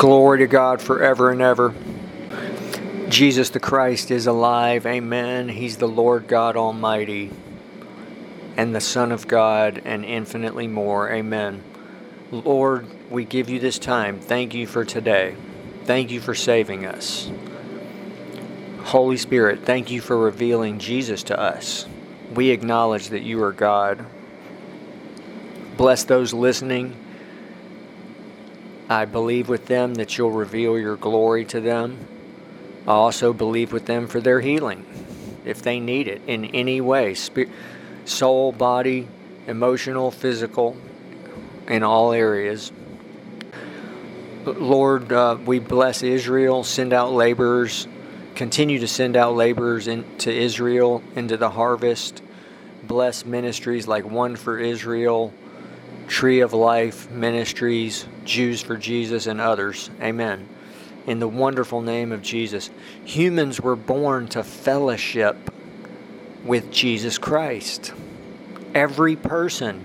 Glory to God forever and ever. Jesus the Christ is alive. Amen. He's the Lord God Almighty and the Son of God and infinitely more. Amen. Lord, we give you this time. Thank you for today. Thank you for saving us. Holy Spirit, thank you for revealing Jesus to us. We acknowledge that you are God. Bless those listening. I believe with them that you'll reveal your glory to them. I also believe with them for their healing, if they need it in any way soul, body, emotional, physical, in all areas. Lord, uh, we bless Israel, send out laborers, continue to send out laborers into Israel, into the harvest. Bless ministries like One for Israel, Tree of Life Ministries, Jews for Jesus, and others. Amen. In the wonderful name of Jesus. Humans were born to fellowship with Jesus Christ. Every person,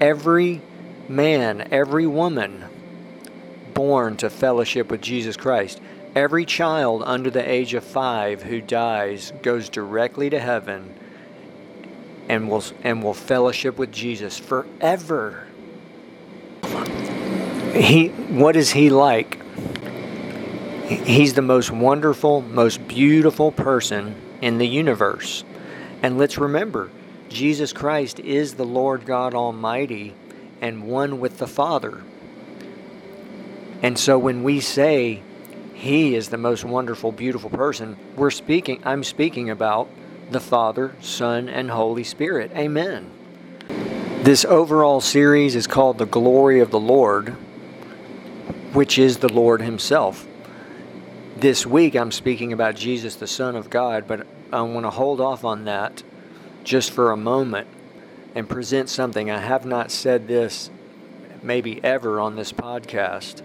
every man, every woman born to fellowship with Jesus Christ. Every child under the age of five who dies goes directly to heaven and will, and will fellowship with Jesus forever. He, what is he like? He's the most wonderful, most beautiful person in the universe. And let's remember, Jesus Christ is the Lord God Almighty and one with the Father. And so when we say he is the most wonderful, beautiful person, we're speaking, I'm speaking about the Father, Son, and Holy Spirit. Amen. This overall series is called The Glory of the Lord which is the Lord Himself. This week I'm speaking about Jesus, the Son of God, but I want to hold off on that just for a moment and present something. I have not said this maybe ever on this podcast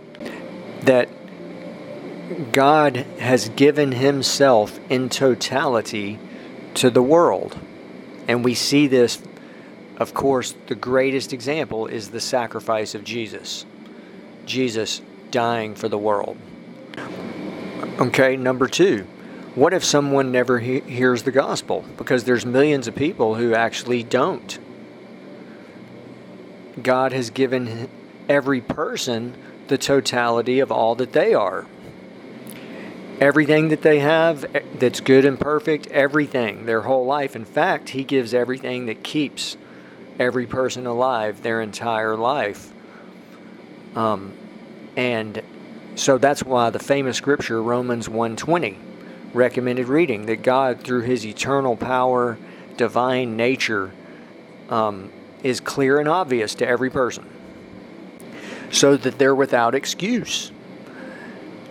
that God has given Himself in totality to the world. And we see this, of course, the greatest example is the sacrifice of Jesus. Jesus dying for the world. Okay, number two, what if someone never he- hears the gospel? Because there's millions of people who actually don't. God has given every person the totality of all that they are. Everything that they have that's good and perfect, everything, their whole life. In fact, He gives everything that keeps every person alive their entire life. Um, and so that's why the famous scripture Romans 1:20 recommended reading that God through his eternal power, divine nature um, is clear and obvious to every person. So that they're without excuse.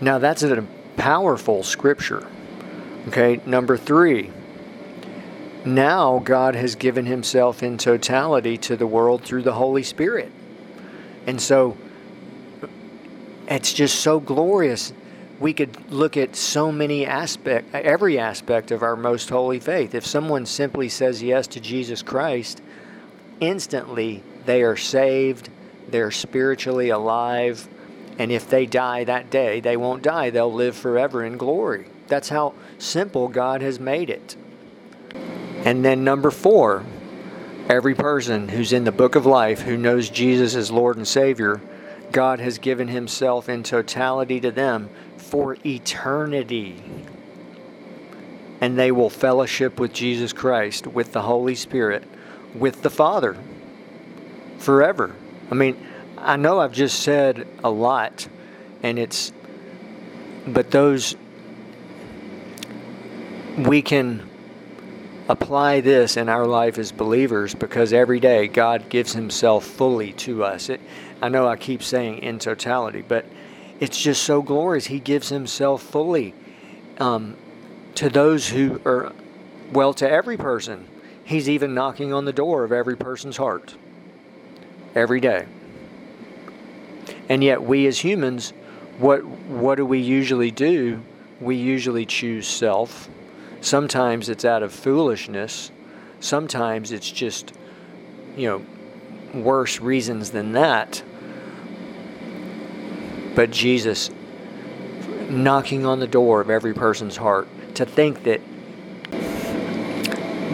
Now that's a powerful scripture. Okay, number 3. Now God has given himself in totality to the world through the Holy Spirit. And so it's just so glorious. We could look at so many aspect, every aspect of our most holy faith. If someone simply says yes to Jesus Christ, instantly they are saved, they're spiritually alive, and if they die that day, they won't die. They'll live forever in glory. That's how simple God has made it. And then number four, every person who's in the book of life who knows Jesus as Lord and Savior God has given Himself in totality to them for eternity. And they will fellowship with Jesus Christ, with the Holy Spirit, with the Father forever. I mean, I know I've just said a lot, and it's, but those, we can apply this in our life as believers because every day God gives Himself fully to us. It, I know I keep saying in totality, but it's just so glorious. He gives Himself fully um, to those who are, well, to every person. He's even knocking on the door of every person's heart every day. And yet, we as humans, what what do we usually do? We usually choose self. Sometimes it's out of foolishness. Sometimes it's just, you know, worse reasons than that. But Jesus knocking on the door of every person's heart. To think that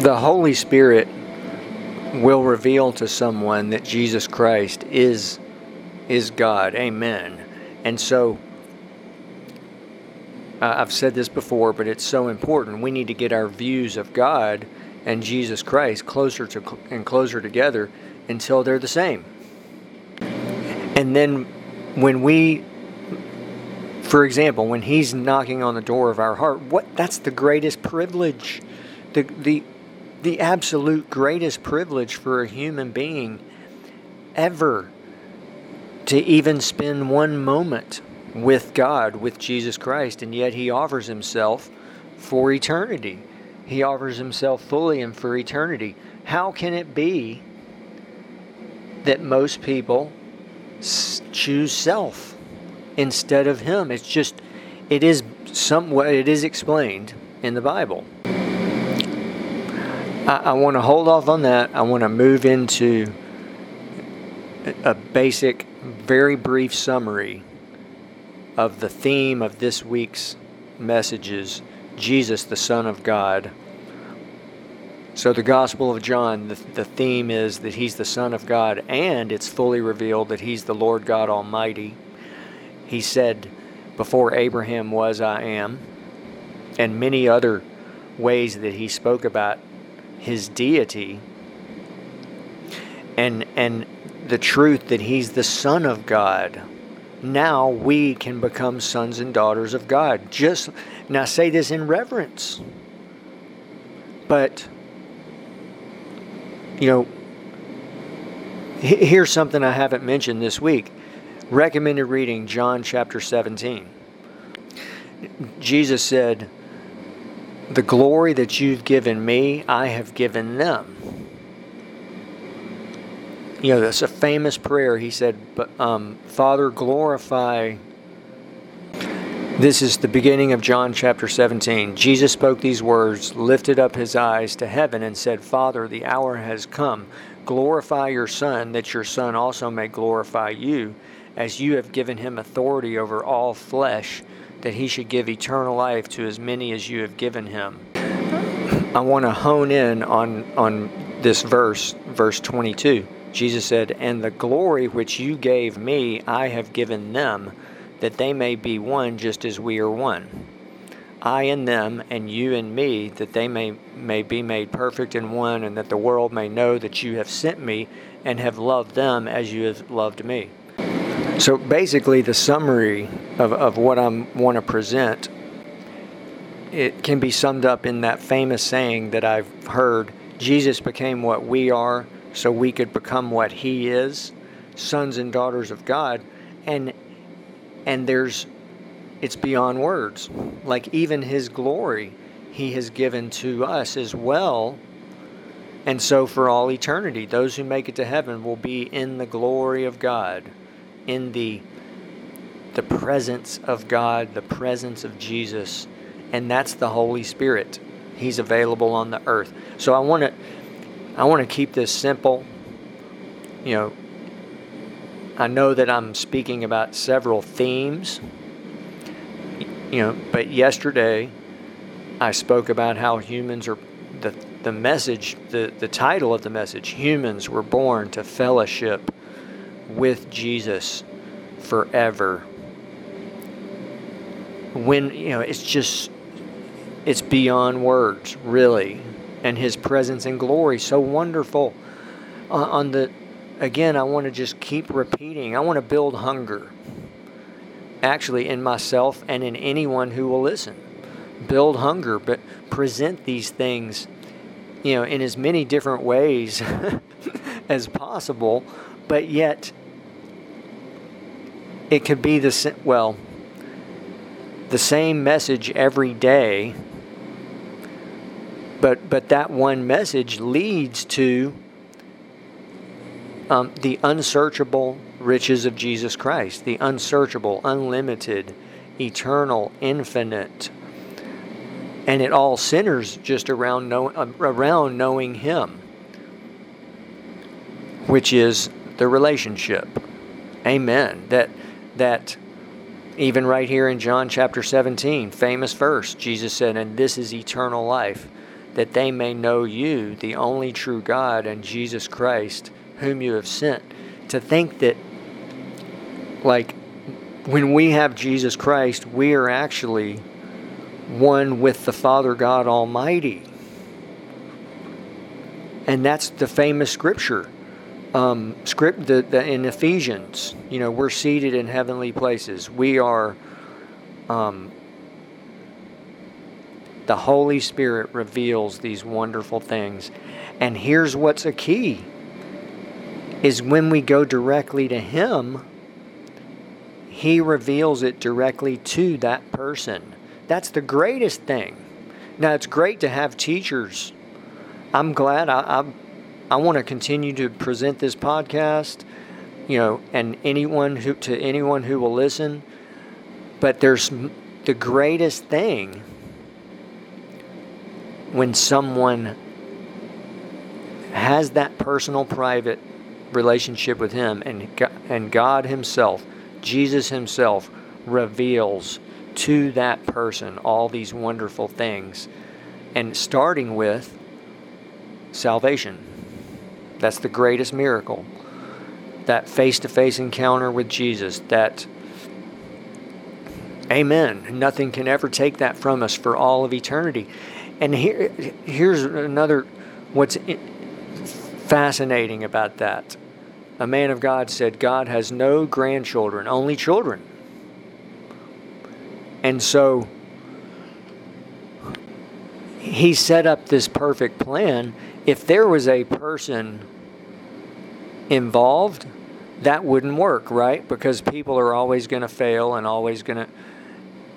the Holy Spirit will reveal to someone that Jesus Christ is is God. Amen. And so uh, I've said this before, but it's so important. We need to get our views of God and Jesus Christ closer to and closer together until they're the same. And then when we for example, when he's knocking on the door of our heart, what that's the greatest privilege. The the the absolute greatest privilege for a human being ever to even spend one moment with God, with Jesus Christ, and yet he offers himself for eternity. He offers himself fully and for eternity. How can it be that most people choose self instead of him? It's just it is somewhat it is explained in the Bible. I, I want to hold off on that. I want to move into a basic, very brief summary of the theme of this week's messages Jesus, the Son of God. So, the Gospel of John, the, the theme is that he's the Son of God, and it's fully revealed that he's the Lord God Almighty. He said, Before Abraham was, I am, and many other ways that he spoke about his deity and and the truth that he's the son of God. Now we can become sons and daughters of God. Just now say this in reverence. But you know here's something I haven't mentioned this week. Recommended reading John chapter 17. Jesus said, the glory that you've given me, I have given them. You know, that's a famous prayer. He said, um, Father, glorify. This is the beginning of John chapter 17. Jesus spoke these words, lifted up his eyes to heaven, and said, Father, the hour has come. Glorify your Son, that your Son also may glorify you, as you have given him authority over all flesh that he should give eternal life to as many as you have given him. I want to hone in on, on this verse, verse 22. Jesus said, And the glory which you gave me, I have given them, that they may be one just as we are one. I and them, and you and me, that they may, may be made perfect in one, and that the world may know that you have sent me and have loved them as you have loved me. So basically, the summary of, of what I want to present, it can be summed up in that famous saying that I've heard Jesus became what we are so we could become what he is, sons and daughters of God. And and there's it's beyond words. Like even his glory he has given to us as well. And so for all eternity, those who make it to heaven will be in the glory of God in the the presence of God, the presence of Jesus, and that's the Holy Spirit. He's available on the earth. So I want to I want to keep this simple. You know, I know that I'm speaking about several themes. You know, but yesterday I spoke about how humans are the the message, the, the title of the message, humans were born to fellowship with Jesus forever. When, you know, it's just, it's beyond words, really. And his presence and glory, so wonderful. Uh, on the, again, I want to just keep repeating. I want to build hunger, actually, in myself and in anyone who will listen. Build hunger, but present these things, you know, in as many different ways as possible, but yet it could be the well the same message every day but but that one message leads to um, the unsearchable riches of Jesus Christ, the unsearchable, unlimited, eternal, infinite, and it all centers just around know, uh, around knowing Him, which is the relationship. Amen. That that even right here in John chapter 17, famous verse, Jesus said, And this is eternal life, that they may know you, the only true God, and Jesus Christ, whom you have sent. To think that, like, when we have Jesus Christ, we are actually one with the Father God Almighty. And that's the famous scripture. Um, script the, the, in Ephesians, you know, we're seated in heavenly places. We are, um, the Holy Spirit reveals these wonderful things. And here's what's a key is when we go directly to Him, He reveals it directly to that person. That's the greatest thing. Now, it's great to have teachers. I'm glad I, I, I want to continue to present this podcast, you know, and anyone who to anyone who will listen. But there's the greatest thing when someone has that personal, private relationship with Him, and and God Himself, Jesus Himself, reveals to that person all these wonderful things. And starting with salvation. That's the greatest miracle. That face to face encounter with Jesus. That, amen. Nothing can ever take that from us for all of eternity. And here, here's another what's fascinating about that. A man of God said, God has no grandchildren, only children. And so he set up this perfect plan. If there was a person involved, that wouldn't work, right? Because people are always going to fail and always going to.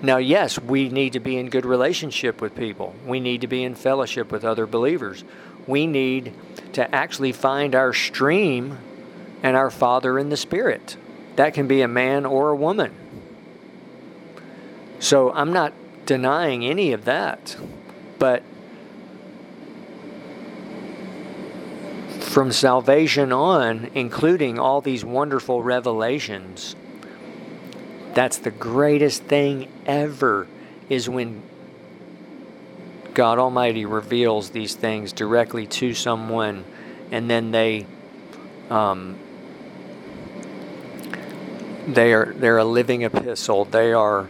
Now, yes, we need to be in good relationship with people. We need to be in fellowship with other believers. We need to actually find our stream and our Father in the Spirit. That can be a man or a woman. So I'm not denying any of that. But from salvation on, including all these wonderful revelations, that's the greatest thing ever is when God Almighty reveals these things directly to someone and then they um, they are they're a living epistle. They are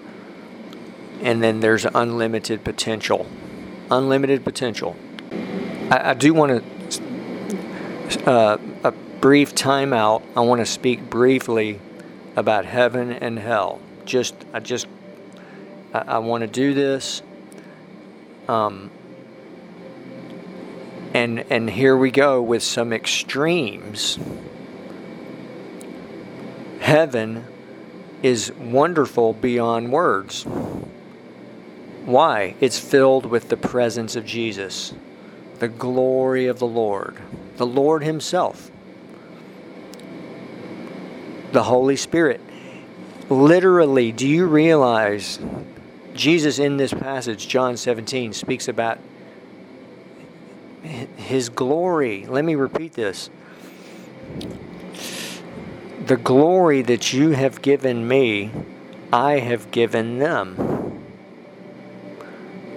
and then there's unlimited potential. Unlimited potential. I, I do want to, uh, a brief timeout. I want to speak briefly about heaven and hell. Just, I just, I, I want to do this. Um, and and here we go with some extremes. Heaven is wonderful beyond words. Why? It's filled with the presence of Jesus, the glory of the Lord, the Lord Himself, the Holy Spirit. Literally, do you realize Jesus in this passage, John 17, speaks about His glory? Let me repeat this. The glory that you have given me, I have given them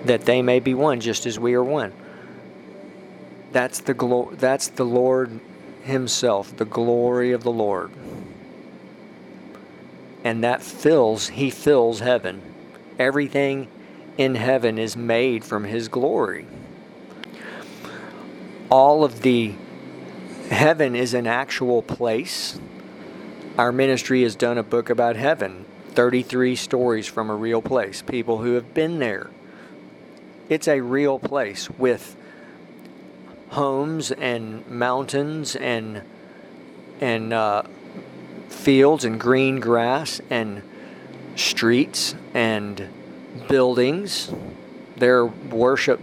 that they may be one just as we are one. That's the glo- that's the Lord himself, the glory of the Lord. And that fills, he fills heaven. Everything in heaven is made from his glory. All of the heaven is an actual place. Our ministry has done a book about heaven 33 stories from a real place, people who have been there it's a real place with homes and mountains and and uh, fields and green grass and streets and buildings. There are worship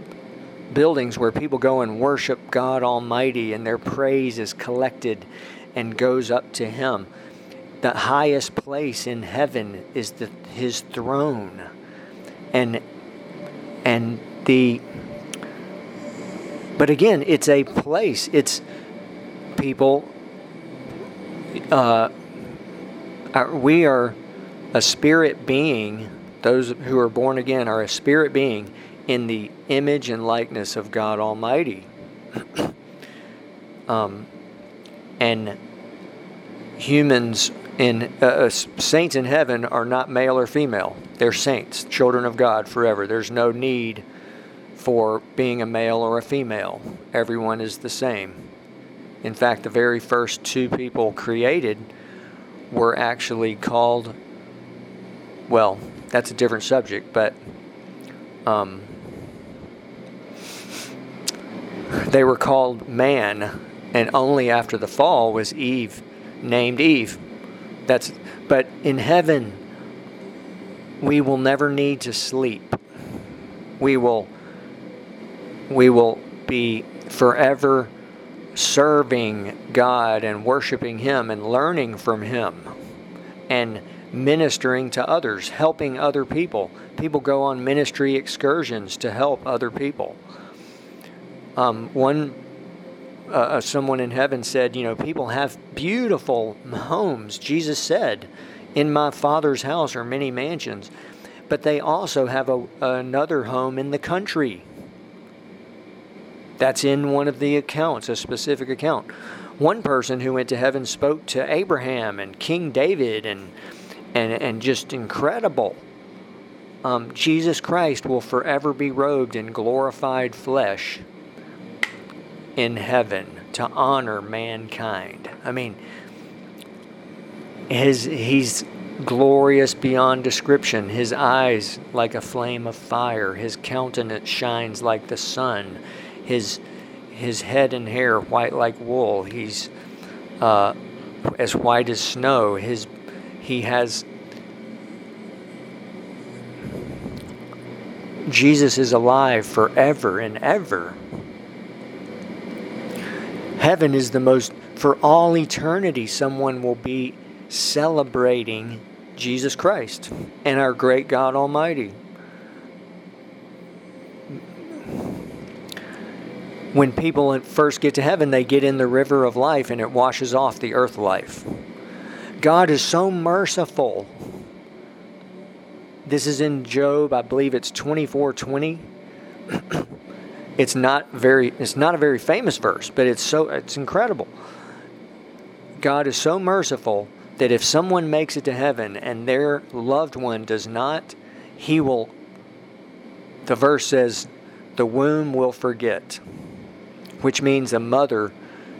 buildings where people go and worship God Almighty and their praise is collected and goes up to Him. The highest place in heaven is the, His throne. And and the but again, it's a place. It's people. Uh, we are a spirit being, those who are born again are a spirit being in the image and likeness of God Almighty. um, and humans in uh, uh saints in heaven are not male or female. They're saints, children of God forever. There's no need for being a male or a female. Everyone is the same. In fact, the very first two people created were actually called, well, that's a different subject, but um, they were called man, and only after the fall was Eve named Eve. That's but in heaven we will never need to sleep. We will we will be forever serving God and worshiping him and learning from him and ministering to others, helping other people. People go on ministry excursions to help other people. Um, one, uh, uh, someone in heaven said, you know, people have beautiful homes. Jesus said, "In my Father's house are many mansions," but they also have a, another home in the country. That's in one of the accounts, a specific account. One person who went to heaven spoke to Abraham and King David and and and just incredible. Um, Jesus Christ will forever be robed in glorified flesh in heaven to honor mankind. I mean, his, he's glorious beyond description. His eyes like a flame of fire. His countenance shines like the sun. His, his head and hair white like wool. He's uh, as white as snow. His, he has Jesus is alive forever and ever. Heaven is the most, for all eternity, someone will be celebrating Jesus Christ and our great God Almighty. When people first get to heaven, they get in the river of life and it washes off the earth life. God is so merciful. This is in Job, I believe it's 24 20. It's not very it's not a very famous verse, but it's so it's incredible. God is so merciful that if someone makes it to heaven and their loved one does not, he will the verse says the womb will forget, which means a mother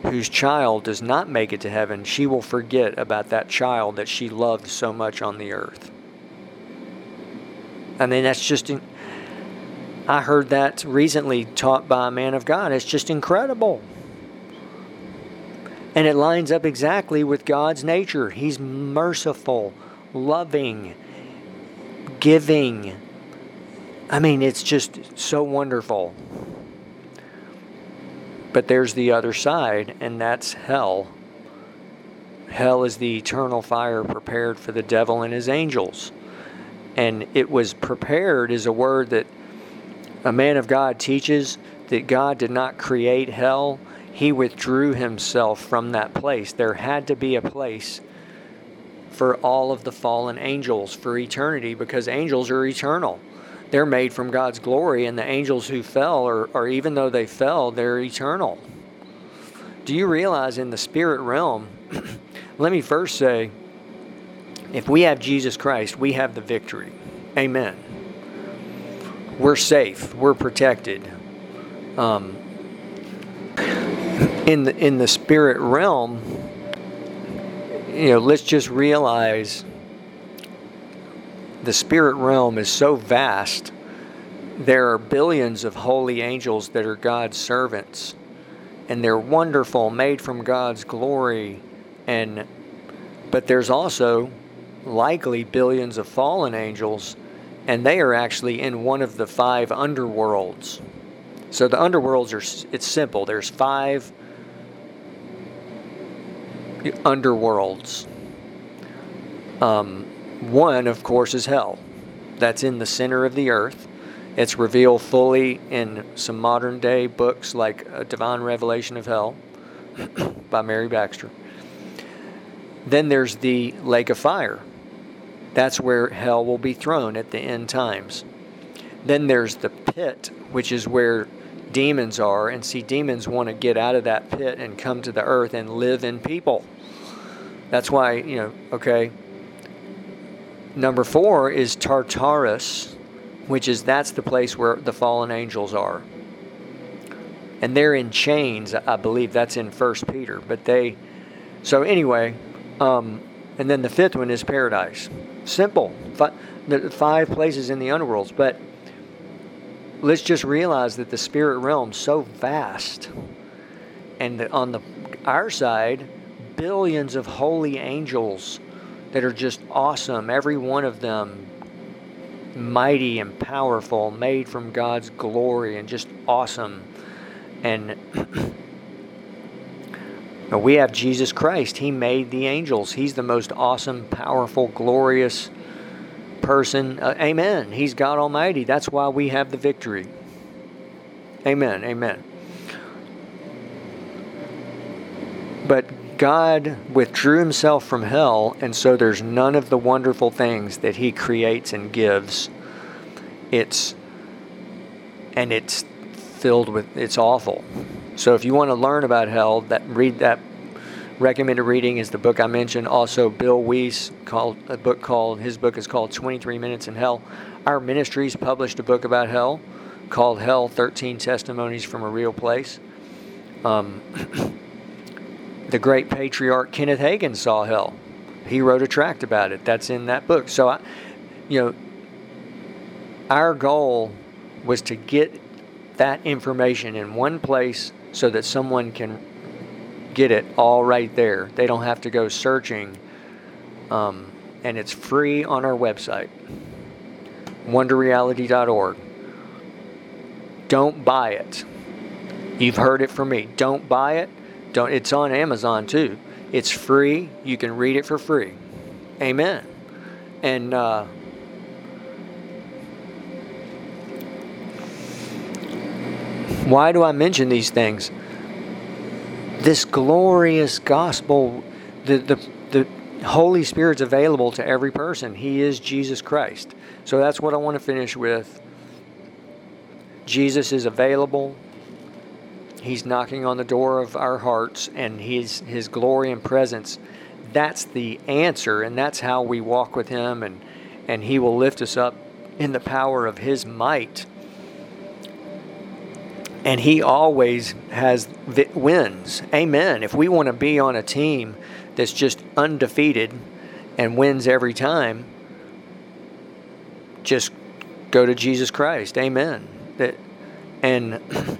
whose child does not make it to heaven, she will forget about that child that she loved so much on the earth. I mean, that's just I heard that recently taught by a man of God. It's just incredible. And it lines up exactly with God's nature. He's merciful, loving, giving. I mean, it's just so wonderful. But there's the other side, and that's hell. Hell is the eternal fire prepared for the devil and his angels. And it was prepared is a word that a man of God teaches that God did not create hell, he withdrew himself from that place. There had to be a place for all of the fallen angels for eternity because angels are eternal. They're made from God's glory, and the angels who fell, or, or even though they fell, they're eternal. Do you realize in the spirit realm? let me first say if we have Jesus Christ, we have the victory. Amen we're safe, we're protected. Um, in the in the spirit realm, you know, let's just realize the spirit realm is so vast. There are billions of holy angels that are God's servants, and they're wonderful, made from God's glory, and but there's also likely billions of fallen angels and they are actually in one of the five underworlds. So the underworlds are it's simple. There's five underworlds. Um, one, of course, is hell. That's in the center of the earth. It's revealed fully in some modern day books like A Divine Revelation of Hell by Mary Baxter. Then there's the lake of fire That's where hell will be thrown at the end times. Then there's the pit, which is where demons are. And see, demons want to get out of that pit and come to the earth and live in people. That's why, you know, okay. Number four is Tartarus, which is that's the place where the fallen angels are. And they're in chains, I believe that's in First Peter. But they, so anyway, um, and then the fifth one is paradise. Simple. five places in the underworlds. But let's just realize that the spirit realm so vast. And on the our side, billions of holy angels that are just awesome. Every one of them mighty and powerful, made from God's glory and just awesome. And we have Jesus Christ. He made the angels. He's the most awesome, powerful, glorious person. Uh, amen. He's God Almighty. That's why we have the victory. Amen. Amen. But God withdrew himself from hell, and so there's none of the wonderful things that he creates and gives. It's and it's filled with it's awful. So if you want to learn about hell, that read that recommended reading is the book I mentioned. Also, Bill Wiese called a book called his book is called 23 Minutes in Hell. Our ministries published a book about hell called Hell: 13 Testimonies from a Real Place. Um, the great patriarch Kenneth Hagin saw hell. He wrote a tract about it. That's in that book. So, I, you know, our goal was to get that information in one place so that someone can get it all right there. They don't have to go searching. Um, and it's free on our website, wonderreality.org. Don't buy it. You've heard it from me. Don't buy it. Don't. It's on Amazon too. It's free. You can read it for free. Amen. And uh, why do I mention these things? This glorious gospel, the, the, the Holy Spirit's available to every person. He is Jesus Christ. So that's what I want to finish with. Jesus is available. He's knocking on the door of our hearts and his his glory and presence. That's the answer and that's how we walk with him and and he will lift us up in the power of his might. And he always has wins. Amen. If we want to be on a team that's just undefeated and wins every time, just go to Jesus Christ. Amen. That and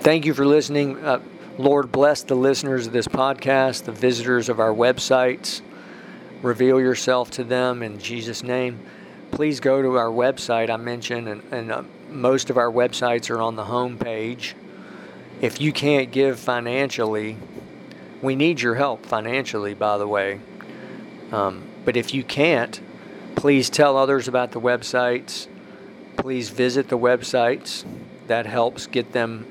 Thank you for listening. Uh, Lord, bless the listeners of this podcast, the visitors of our websites. Reveal yourself to them in Jesus' name. Please go to our website I mentioned, and, and uh, most of our websites are on the home page. If you can't give financially, we need your help financially, by the way. Um, but if you can't, please tell others about the websites. Please visit the websites. That helps get them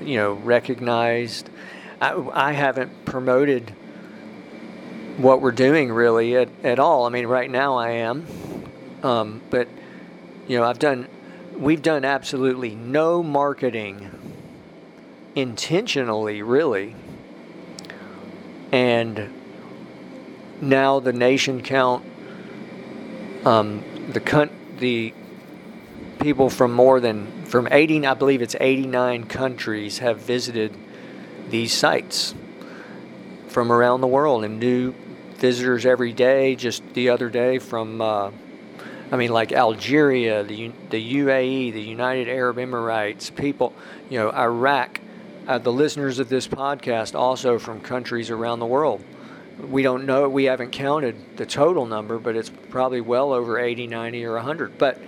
you know recognized. I, I haven't promoted what we're doing really at, at all. I mean, right now I am, um, but you know, I've done, we've done absolutely no marketing intentionally, really, and now the nation count, um, the con- the people from more than from 80 I believe it's 89 countries have visited these sites from around the world. And new visitors every day just the other day from uh, I mean like Algeria the the UAE the United Arab Emirates people you know Iraq uh, the listeners of this podcast also from countries around the world. We don't know we haven't counted the total number but it's probably well over 80 90 or 100 but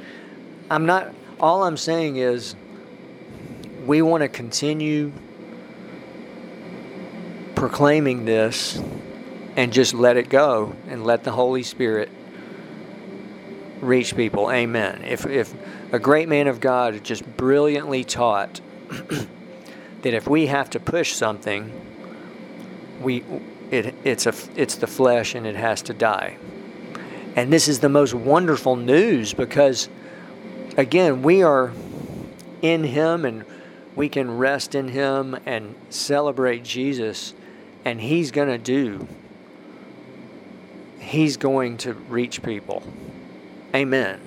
I'm not, all I'm saying is we want to continue proclaiming this and just let it go and let the Holy Spirit reach people. Amen. If, if a great man of God just brilliantly taught that if we have to push something, we it it's a it's the flesh and it has to die. And this is the most wonderful news because again, we are in him and we can rest in him and celebrate Jesus and he's going to do he's going to reach people. Amen.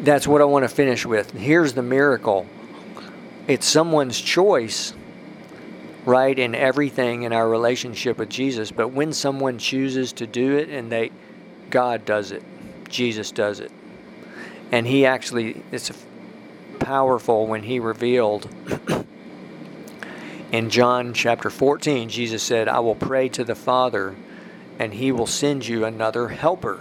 That's what I want to finish with. Here's the miracle. It's someone's choice right in everything in our relationship with Jesus. But when someone chooses to do it and they God does it. Jesus does it. And he actually it's powerful when he revealed in John chapter 14 Jesus said, "I will pray to the Father and he will send you another helper."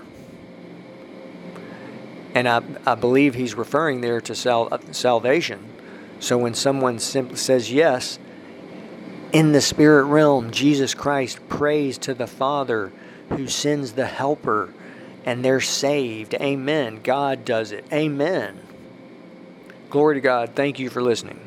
And I, I believe he's referring there to sal- uh, salvation. So when someone simply says yes, in the spirit realm, Jesus Christ prays to the Father who sends the helper and they're saved. Amen. God does it. Amen. Glory to God. Thank you for listening.